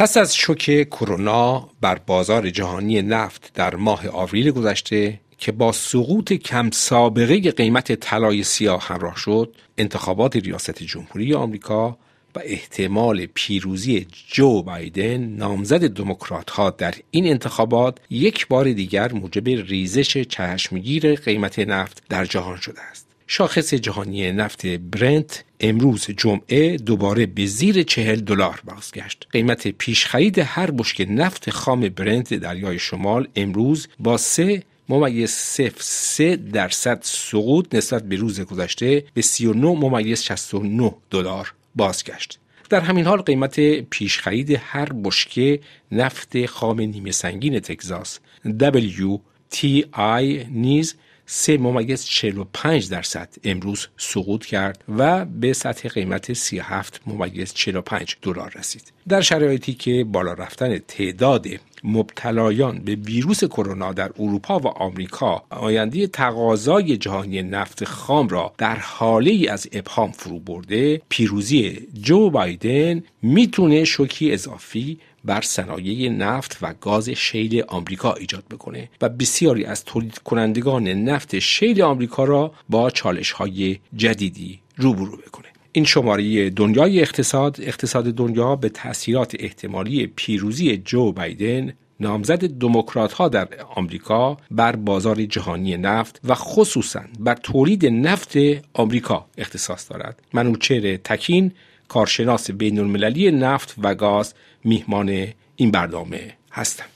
پس از شوک کرونا بر بازار جهانی نفت در ماه آوریل گذشته که با سقوط کم سابقه قیمت طلای سیاه همراه شد انتخابات ریاست جمهوری آمریکا و احتمال پیروزی جو بایدن نامزد دموکرات ها در این انتخابات یک بار دیگر موجب ریزش چشمگیر قیمت نفت در جهان شده است. شاخص جهانی نفت برنت امروز جمعه دوباره به زیر چهل دلار بازگشت. قیمت پیش خرید هر بشک نفت خام برنت دریای شمال امروز با سه ممیز صفر سه درصد سقوط نسبت به روز گذشته به 39 ممیز 69 دلار بازگشت. در همین حال قیمت پیش خرید هر بشکه نفت خام نیمه سنگین تگزاس WTI نیز سه ممیز 45 درصد امروز سقوط کرد و به سطح قیمت 37 ممیز 45 دلار رسید. در شرایطی که بالا رفتن تعداد مبتلایان به ویروس کرونا در اروپا و آمریکا آینده تقاضای جهانی نفت خام را در حاله ای از ابهام فرو برده پیروزی جو بایدن می‌تونه شوکی اضافی بر صنایع نفت و گاز شیل آمریکا ایجاد بکنه و بسیاری از تولید کنندگان نفت شیل آمریکا را با چالش های جدیدی روبرو بکنه. این شماره دنیای اقتصاد اقتصاد دنیا به تاثیرات احتمالی پیروزی جو بایدن نامزد دموکرات ها در آمریکا بر بازار جهانی نفت و خصوصا بر تولید نفت آمریکا اختصاص دارد. منوچهر تکین کارشناس بین المللی نفت و گاز میهمان این برنامه هستند.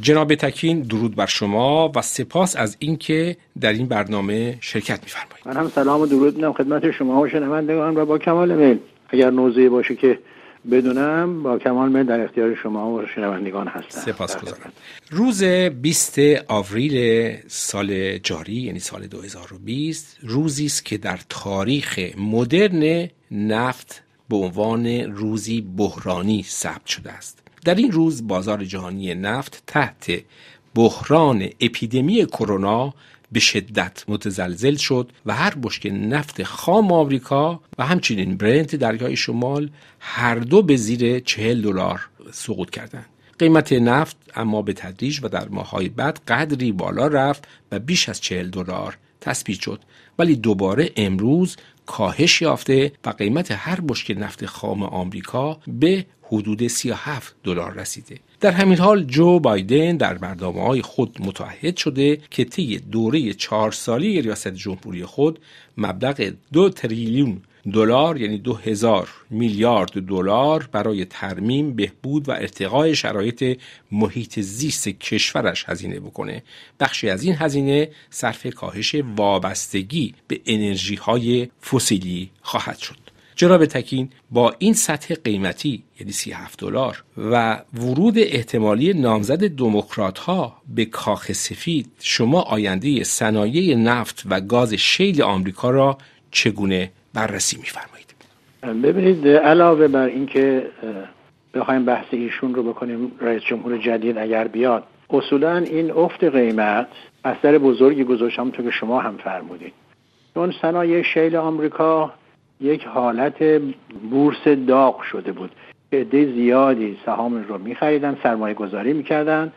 جناب تکین درود بر شما و سپاس از اینکه در این برنامه شرکت میفرمایید. من هم سلام و درود میدم خدمت شما و شنوندگان و با کمال میل. اگر نوزه باشه که بدونم با کمال میل در اختیار شما و شنوندگان هستم. سپاس گذارم روز 20 آوریل سال جاری یعنی سال 2020 روزی است که در تاریخ مدرن نفت به عنوان روزی بحرانی ثبت شده است. در این روز بازار جهانی نفت تحت بحران اپیدمی کرونا به شدت متزلزل شد و هر بشک نفت خام آمریکا و همچنین برنت دریای شمال هر دو به زیر چهل دلار سقوط کردند. قیمت نفت اما به تدریج و در ماهای بعد قدری بالا رفت و بیش از چهل دلار تثبیت شد. ولی دوباره امروز کاهش یافته و قیمت هر بشک نفت خام آمریکا به حدود 37 دلار رسیده. در همین حال جو بایدن در برنامه های خود متعهد شده که طی دوره چهار سالی ریاست جمهوری خود مبلغ دو تریلیون دلار یعنی دو هزار میلیارد دلار برای ترمیم بهبود و ارتقای شرایط محیط زیست کشورش هزینه بکنه. بخشی از این هزینه صرف کاهش وابستگی به انرژی های فسیلی خواهد شد. جناب تکین با این سطح قیمتی یعنی 37 دلار و ورود احتمالی نامزد دموکرات ها به کاخ سفید شما آینده صنایع نفت و گاز شیل آمریکا را چگونه بررسی میفرمایید. ببینید علاوه بر اینکه بخوایم بحث ایشون رو بکنیم رئیس جمهور جدید اگر بیاد اصولا این افت قیمت اثر بزرگی گذاشت همونطور که شما هم فرمودید. چون صنایع شیل آمریکا یک حالت بورس داغ شده بود. عده زیادی سهام رو میخریدن سرمایه گذاری می‌کردن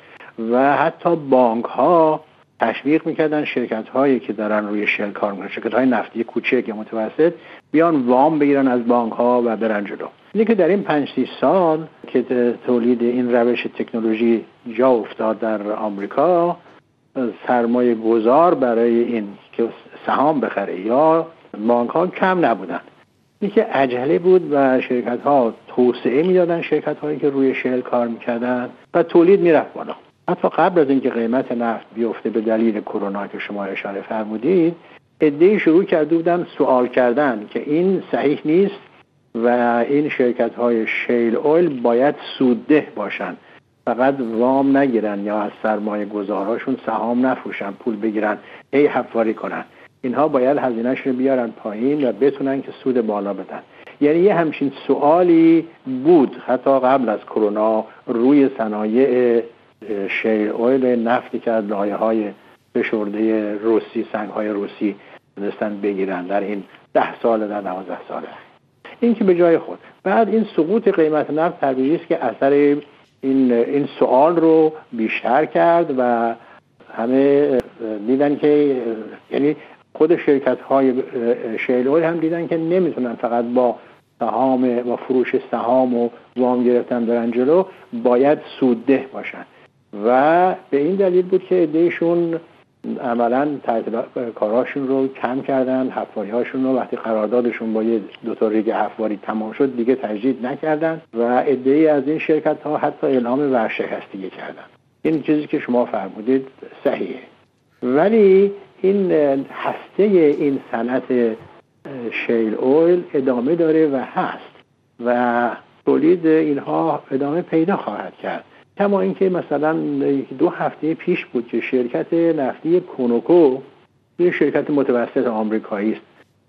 و حتی بانک ها تشویق می‌کردن شرکت هایی که دارن روی شل کار می‌کنن شرکت های نفتی کوچک یا متوسط بیان وام بگیرن از بانک ها و برن جلو. اینه که در این پنج سی سال که تولید این روش تکنولوژی جا افتاد در آمریکا سرمایه گذار برای این که سهام بخره یا بانک ها کم نبودن. که عجله بود و شرکت ها توسعه می‌دادن شرکت هایی که روی شل کار می‌کردن و تولید می‌رفت بالا. حتی قبل از اینکه قیمت نفت بیفته به دلیل کرونا که شما اشاره فرمودید عده شروع کرده بودن سوال کردن که این صحیح نیست و این شرکت های شیل اویل باید سودده باشن. فقط وام نگیرن یا از سرمایه گذاراشون سهام نفروشن پول بگیرن هی حفاری کنن. اینها باید هزینهش رو بیارن پایین و بتونن که سود بالا بدن. یعنی یه همچین سوالی بود حتی قبل از کرونا روی صنایع شیر اویل نفتی که از لایه های فشرده روسی سنگ های روسی تونستن بگیرن در این ده سال در دوازده ساله این که به جای خود. بعد این سقوط قیمت نفت طبیعی است که اثر این این سوال رو بیشتر کرد و همه دیدن که یعنی خود شرکت های شیل هم دیدن که نمی‌تونن فقط با سهام و فروش سهام و وام گرفتن برن جلو باید سودده باشن. و به این دلیل بود که ادهشون عملا کارهاشون رو کم کردن حفاری هاشون رو وقتی قراردادشون با یه دو تا ریگ حفاری تمام شد دیگه تجدید نکردن و ای از این شرکت ها حتی اعلام ورشکستگی کردن. این چیزی که شما فرمودید صحیحه. ولی این هسته این صنعت شیل اویل ادامه داره و هست و تولید اینها ادامه پیدا خواهد کرد. کما اینکه مثلا دو هفته پیش بود که شرکت نفتی کونوکو یه شرکت متوسط آمریکایی است.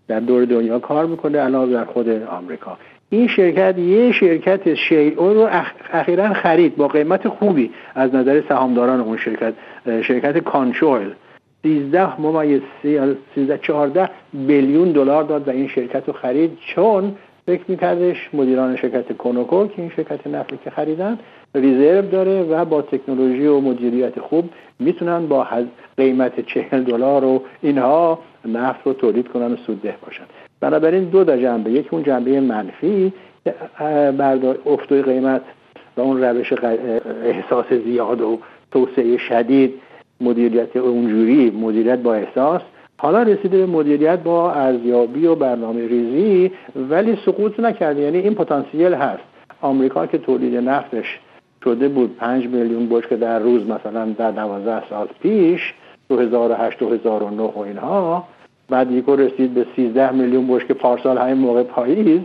در دور دنیا کار می‌کنه علاوه در خود آمریکا. این شرکت یه شرکت اویل رو اخیرا خرید با قیمت خوبی از نظر سهامداران اون شرکت شرکت کانشویل 13 ممیز 13 14 بیلیون دلار داد و این شرکت رو خرید چون فکر میکردش مدیران شرکت کونوکو که این شرکت نفتی که خریدن ریزرو داره و با تکنولوژی و مدیریت خوب می‌تونن با قیمت چهل دلار و اینها نفت رو تولید کنن و سودده باشن. بنابراین دو تا جنبه یکی اون جنبه منفی افتوی قیمت و اون روش احساس زیاد و توسعه شدید مدیریت اونجوری مدیریت با احساس حالا رسیده به مدیریت با ارزیابی و برنامه ریزی ولی سقوط نکرده. یعنی این پتانسیل هست. آمریکا که تولید نفتش شده بود 5 میلیون بشکه در روز مثلا در 12 سال پیش 2008 2009 و اینها بعد یکو رسید به 13 میلیون بشکه پارسال همین موقع پاییز.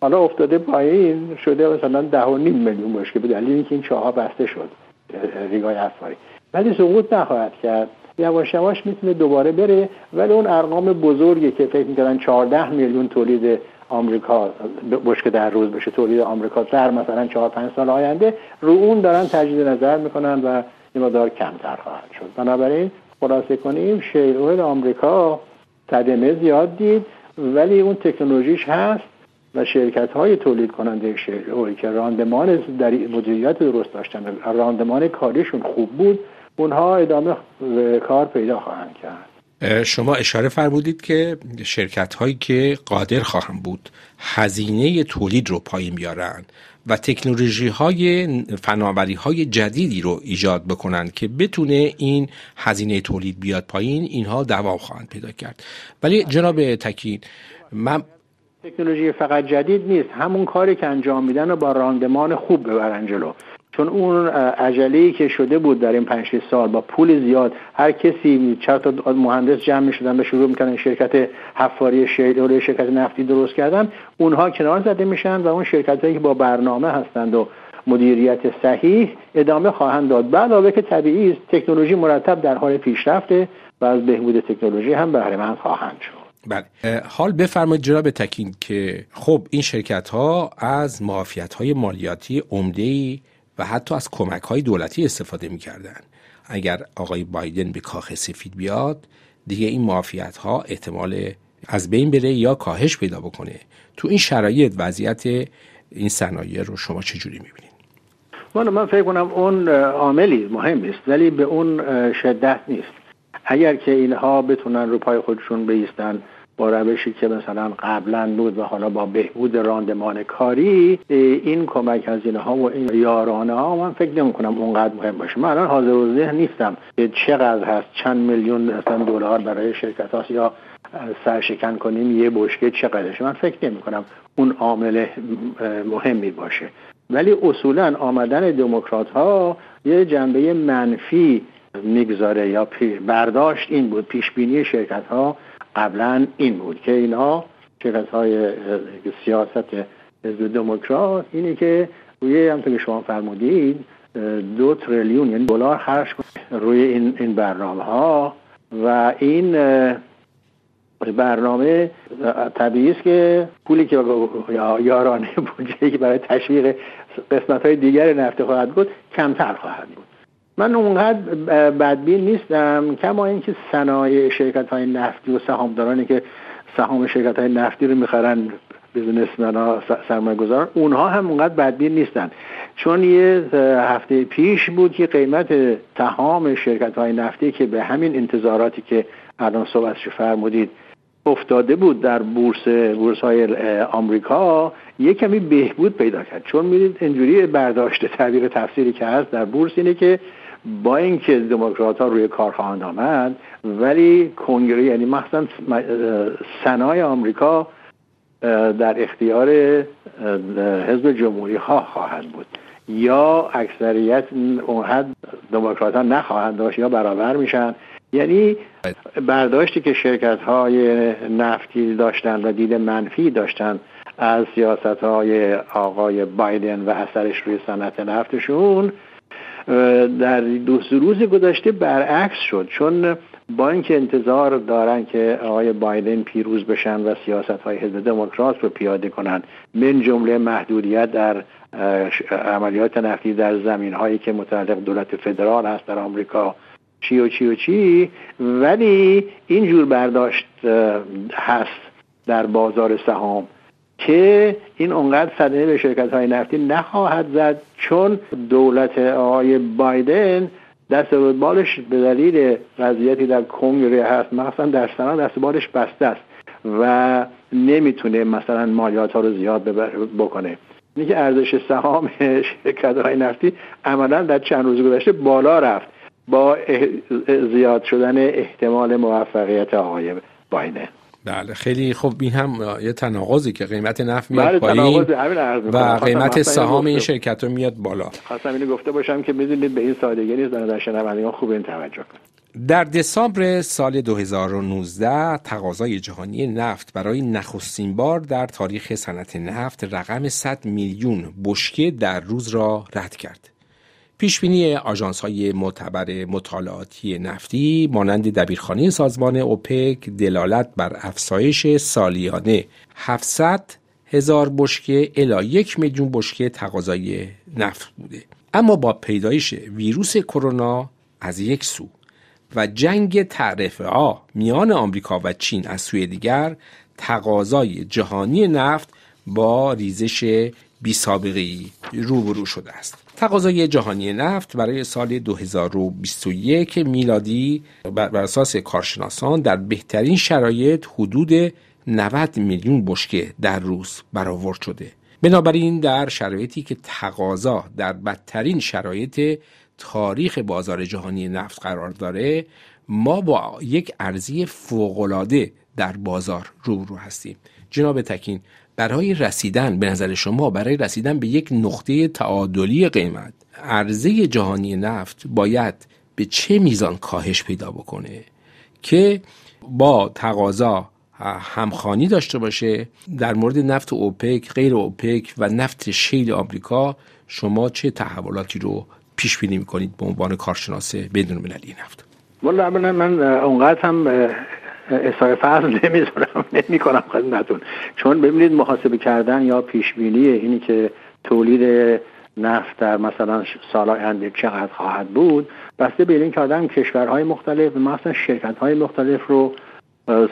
حالا افتاده پایین شده مثلا 10 میلیون بشکه به دلیل اینکه این چاها بسته شد ریگای افاری ولی سقوط نخواهد کرد. یواش یواش می‌تونه دوباره بره ولی اون ارقام بزرگی که فکر می‌کردن 14 میلیون تولید آمریکا بشکه در روز بشه تولید آمریکا در مثلا 4 5 سال آینده رو اون دارن تجدید نظر می‌کنن و این مقدار کمتر خواهد شد. بنابراین خلاصه کنیم شیل اویل آمریکا صدمه زیاد دید ولی اون تکنولوژیش هست و شرکت های تولید کننده شیل که راندمان در مدیریت درست داشتن راندمان کاریشون خوب بود اونها ادامه کار پیدا خواهند کرد. شما اشاره فرمودید که شرکت هایی که قادر خواهند بود هزینه تولید رو پایین بیارن و تکنولوژی های فناوری های جدیدی رو ایجاد بکنند که بتونه این هزینه تولید بیاد پایین اینها دوام خواهند پیدا کرد. ولی جناب تکین من تکنولوژی فقط جدید نیست همون کاری که انجام میدن و با راندمان خوب ببرن جلو. چون اون عجله که شده بود در این پنج سال با پول زیاد هر کسی چند تا مهندس جمع می‌شدن به شروع می‌کنن شرکت حفاری شیل شرکت نفتی درست کردن اونها کنار زده میشن و اون شرکت هایی که با برنامه هستند و مدیریت صحیح ادامه خواهند داد. به علاوه که طبیعی است تکنولوژی مرتب در حال پیشرفته و از بهبود تکنولوژی هم بهره مند خواهند شد. بله. حال بفرمایید جناب تکین که خب این شرکت ها از معافیت های مالیاتی عمده و حتی از کمک های دولتی استفاده می‌کردن. اگر آقای بایدن به کاخ سفید بیاد دیگه این معافیت ها احتمال از بین بره یا کاهش پیدا بکنه. تو این شرایط وضعیت این صنایع رو شما چجوری می‌بینید من من فکر کنم اون عاملی مهم است ولی به اون شدت نیست. اگر که اینها بتونن رو پای خودشون بیستن با روشی که مثلا قبلا بود و حالا با بهبود راندمان کاری این کمک هزینه ها و این یارانه ها من فکر نمی کنم اونقدر مهم باشه. من الان حاضر و ذهن نیستم که چقدر هست چند میلیون مثلا دلار برای شرکت هاست یا سرشکن کنیم یه بشکه چقدرشه. من فکر نمی کنم اون عامل مهمی باشه. ولی اصولا آمدن دموکرات ها یه جنبه منفی می‌گذاره یا برداشت این بود پیش بینی شرکت ها قبلا این بود که اینا شرکت های سیاست حزب دموکرات اینه که روی هم که شما فرمودید دو تریلیون یعنی دلار خرج روی این این برنامه ها و این برنامه طبیعی است که پولی که یارانه بودجه که برای تشویق قسمت های دیگر نفت خواهد بود کمتر خواهد بود. من اونقدر بدبین نیستم کما اینکه صنایع شرکت های نفتی و سهامدارانی که سهام شرکت های نفتی رو می‌خرن بیزنسمن ها سرمایه گذاران اونها هم اونقدر بدبین نیستن. چون یه هفته پیش بود که قیمت تهام شرکت های نفتی که به همین انتظاراتی که الان صحبتش فرمودید افتاده بود در بورس بورس های آمریکا یه کمی بهبود پیدا کرد. چون می‌دید اینجوری برداشت تعبیر تفسیری که هست در بورس اینه که با اینکه دموکرات ها روی کار خواهند آمد ولی کنگره یعنی مثلا سنای آمریکا در اختیار حزب جمهوری ها خواهد بود. یا اکثریت اون حد دموکرات ها نخواهند داشت یا برابر میشن. یعنی برداشتی که شرکت های نفتی داشتن و دید منفی داشتن از سیاست های آقای بایدن و اثرش روی صنعت نفتشون در دو روز گذشته برعکس شد. چون با اینکه انتظار دارن که آقای بایدن پیروز بشن و سیاست های حزب دموکرات رو پیاده کنن. من جمله محدودیت در عملیات نفتی در زمین هایی که متعلق دولت فدرال هست در آمریکا چی و چی و چی. ولی اینجور برداشت هست در بازار سهام. که این اونقدر صدمه به شرکت های نفتی نخواهد زد چون دولت آقای بایدن دست بالش به دلیل وضعیتی در کنگره هست مثلا در سنا دست بالش بسته است و نمی‌تونه مثلا مالیات ها رو زیاد بکنه. اینه که ارزش سهام شرکت های نفتی عملا در چند روز گذشته بالا رفت با زیاد شدن احتمال موفقیت آقای بایدن. بله خیلی خوب این هم یه تناقضی که قیمت نفت میاد بله پایین و قیمت سهام این شرکت رو میاد بالا. خواستم اینو گفته باشم که می‌دونید به این سادگی نیست در شنوندگان خوب این توجه در دسامبر سال 2019 تقاضای جهانی نفت برای نخستین بار در تاریخ صنعت نفت رقم 100 میلیون بشکه در روز را رد کرد. پیشبینی آژانس های معتبر مطالعاتی نفتی مانند دبیرخانه سازمان اوپک دلالت بر افزایش سالیانه 700 هزار بشکه الا یک میلیون بشکه تقاضای نفت بوده. اما با پیدایش ویروس کرونا از یک سو و جنگ تعرفه ها میان آمریکا و چین از سوی دیگر تقاضای جهانی نفت با ریزش بی سابقه روبرو شده است. تقاضای جهانی نفت برای سال 2021 میلادی بر اساس کارشناسان در بهترین شرایط حدود 90 میلیون بشکه در روز برآورد شده. بنابراین در شرایطی که تقاضا در بدترین شرایط تاریخ بازار جهانی نفت قرار داره ما با یک ارزی فوقالعاده در بازار روبرو هستیم. جناب تکین برای رسیدن به نظر شما برای رسیدن به یک نقطه تعادلی قیمت عرضه جهانی نفت باید به چه میزان کاهش پیدا بکنه که با تقاضا همخانی داشته باشه؟ در مورد نفت اوپک غیر اوپک و نفت شیل آمریکا شما چه تحولاتی رو پیش بینی می‌کنید به عنوان کارشناس بدون مللی نفت؟ والا من اونقدر هم اصای فضل نمی‌ذارم نمی کنم خدمتون چون ببینید محاسبه کردن یا پیش بینی اینی که تولید نفت در مثلا سال آینده چقدر خواهد بود بسته به که آدم کشورهای مختلف مثلا شرکت های مختلف رو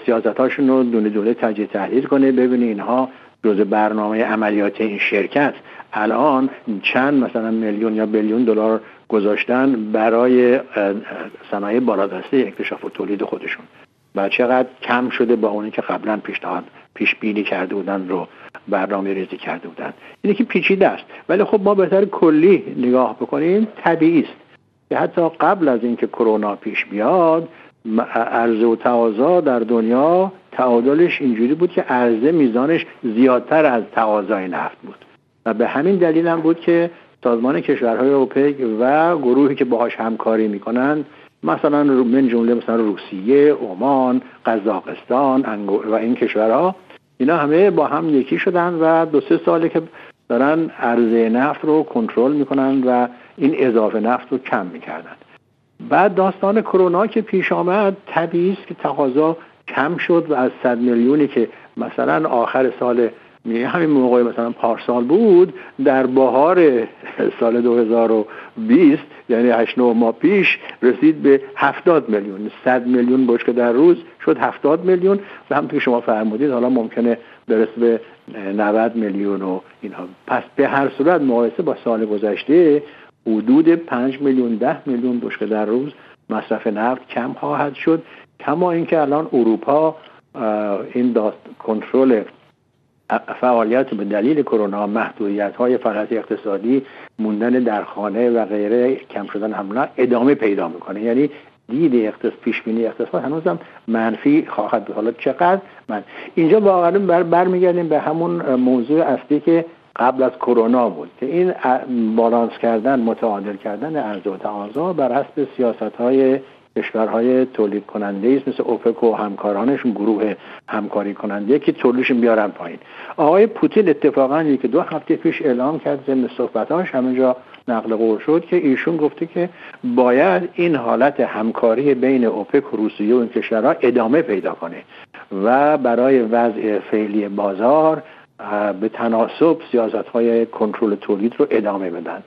سیاستاشون رو دونه دونه تجزیه تحلیل کنه ببینید اینها جز برنامه عملیات این شرکت الان چند مثلا میلیون یا بیلیون دلار گذاشتن برای صنایع بالادسته اکتشاف و تولید خودشون. و چقدر کم شده با اونی که قبلا پیشنهاد پیش بینی کرده بودن رو برنامه ریزی کرده بودن. اینه که پیچیده است. ولی خب ما بهتر کلی نگاه بکنیم. طبیعی است. که حتی قبل از اینکه کرونا پیش بیاد عرضه و تقاضا در دنیا تعادلش اینجوری بود که عرضه میزانش زیادتر از تقاضای نفت بود. و به همین دلیل هم بود که سازمان کشورهای اوپک و گروهی که باهاش همکاری می‌کنن مثلا من جمله مثلا روسیه، عمان، قزاقستان و این کشورها. اینا همه با هم یکی شدن و دو سه ساله که دارن عرضه نفت رو کنترل می‌کنن و این اضافه نفت رو کم می‌کردن. بعد داستان کرونا که پیش آمد طبیعی است که تقاضا کم شد و از 100 میلیونی که مثلا آخر سال همین موقع مثلا پارسال بود در بهار سال 2020 یعنی 8 ماه پیش رسید به 70 میلیون. 100 میلیون بشکه در روز شد 70 میلیون. و همونطور که شما فرمودید حالا ممکنه برسه به 90 میلیون و اینها. پس به هر صورت مقایسه با سال گذشته حدود 5 میلیون 10 میلیون بشکه در روز مصرف نفت کم خواهد شد. کما اینکه الان اروپا این کنترل فعالیت به دلیل کرونا محدودیت های فقط اقتصادی موندن در خانه و غیره کم شدن حمله ادامه پیدا می‌کنه. یعنی دید اقتصاد پیش بینی اقتصاد هنوزم منفی خواهد بود. حالا چقدر؟ من اینجا واقعا بر برمیگردیم به همون موضوع اصلی که قبل از کرونا بود که این بالانس کردن متعادل کردن ارز و تقاضا بر حسب سیاست های کشورهای تولید کننده است مثل اوپک و همکارانشون گروه همکاری کننده که تولیدشون بیارن پایین. آقای پوتین اتفاقا که دو هفته پیش اعلام کرد ضمن صحبتاش همه جا نقل قول شد که ایشون گفته که باید این حالت همکاری بین اوپک و روسیه و این کشورها ادامه پیدا کنه و برای وضع فعلی بازار به تناسب سیاست های کنترل تولید رو ادامه بدن.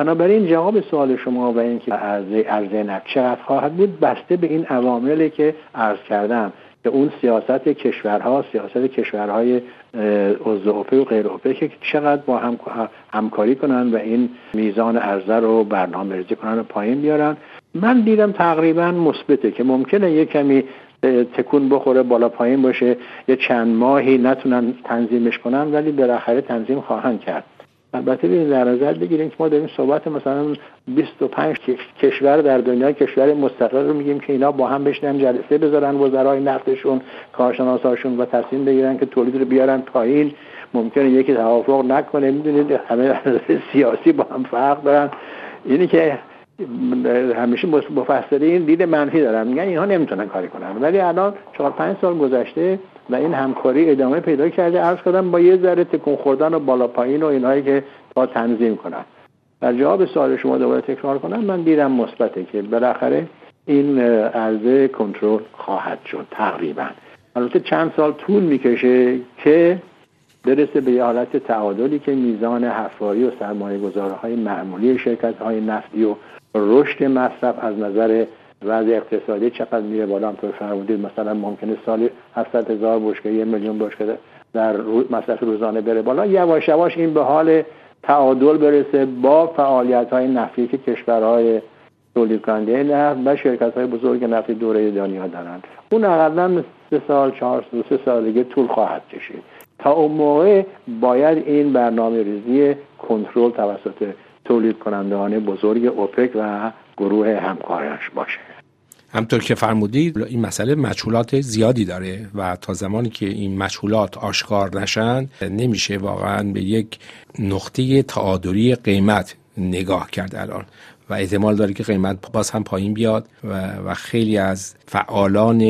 بنابراین جواب سوال شما و اینکه عرضه عرضه نفت چقدر خواهد بود بسته به این عواملی که عرض کردم که اون سیاست کشورها سیاست کشورهای عضو و غیر اوپک که چقدر با هم همکاری کنن و این میزان عرضه رو برنامه ریزی کنن و پایین بیارن. من دیدم تقریبا مثبته که ممکنه یه کمی تکون بخوره بالا پایین باشه یه چند ماهی نتونن تنظیمش کنن ولی بالاخره تنظیم خواهند کرد. البته در نظر بگیریم که ما داریم صحبت مثلا 25 کشور در دنیا کشور مستقل رو میگیم که اینا با هم بشنن جلسه بذارن وزرای نفتشون کارشناساشون و تصمیم بگیرن که تولید رو بیارن پایین. ممکنه یکی توافق نکنه می‌دونید همه سیاسی با هم فرق دارن. اینی که همیشه مفسرین دید منفی دارن. میگن اینها نمی‌تونن کاری کنن. ولی الان چهار پنج سال گذشته و این همکاری ادامه پیدا کرده. عرض کردم با یه ذره تکون خوردن و بالا پایین و اینهایی که تا تنظیم کنن. در جواب سوال شما دوباره تکرار کنم من دیدم مثبته که بالاخره این عرضه کنترل خواهد شد تقریبا. البته چند سال طول می‌کشه که برسه به حالت تعادلی که میزان حفاری و سرمایه های معمولی شرکت های نفتی و رشد مصرف از نظر وضع اقتصادی چقدر میره بالا همطور فرمودید. مثلا ممکنه سالی 700 هزار بشکه یه میلیون بشکه در مصرف روزانه بره بالا. یواش یواش این به حال تعادل برسه با فعالیت های نفتی که کشورهای تولید کننده نفت و شرکت های بزرگ نفتی دوره دنیا دارند. اون اقلا سه سال چهار سه سال دیگه طول خواهد کشید. تا اون موقع باید این برنامه ریزی کنترل توسط تولید کنندگان بزرگ اوپک و گروه همکارش باشه. همطور که فرمودید این مسئله مشغولات زیادی داره و تا زمانی که این مشغولات آشکار نشن نمیشه واقعا به یک نقطه تعادلی قیمت نگاه کرد الان. و احتمال داره که قیمت باز هم پایین بیاد و, و خیلی از فعالان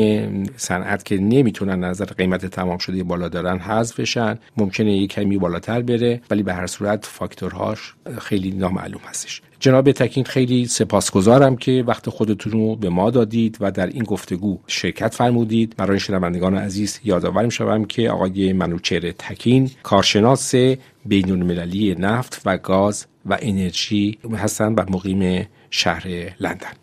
صنعت که نمی‌تونن نظر قیمت تمام شده بالا دارن حذف بشن ممکنه یک کمی بالاتر بره ولی به هر صورت فاکتورهاش خیلی نامعلوم هستش. جناب تکین خیلی سپاسگزارم که وقت خودتون رو به ما دادید و در این گفتگو شرکت فرمودید. برای شنوندگان عزیز یادآور شوم که آقای منوچهر تکین کارشناس بین المللی نفت و گاز و انرژی هستند و مقیم شهر لندن.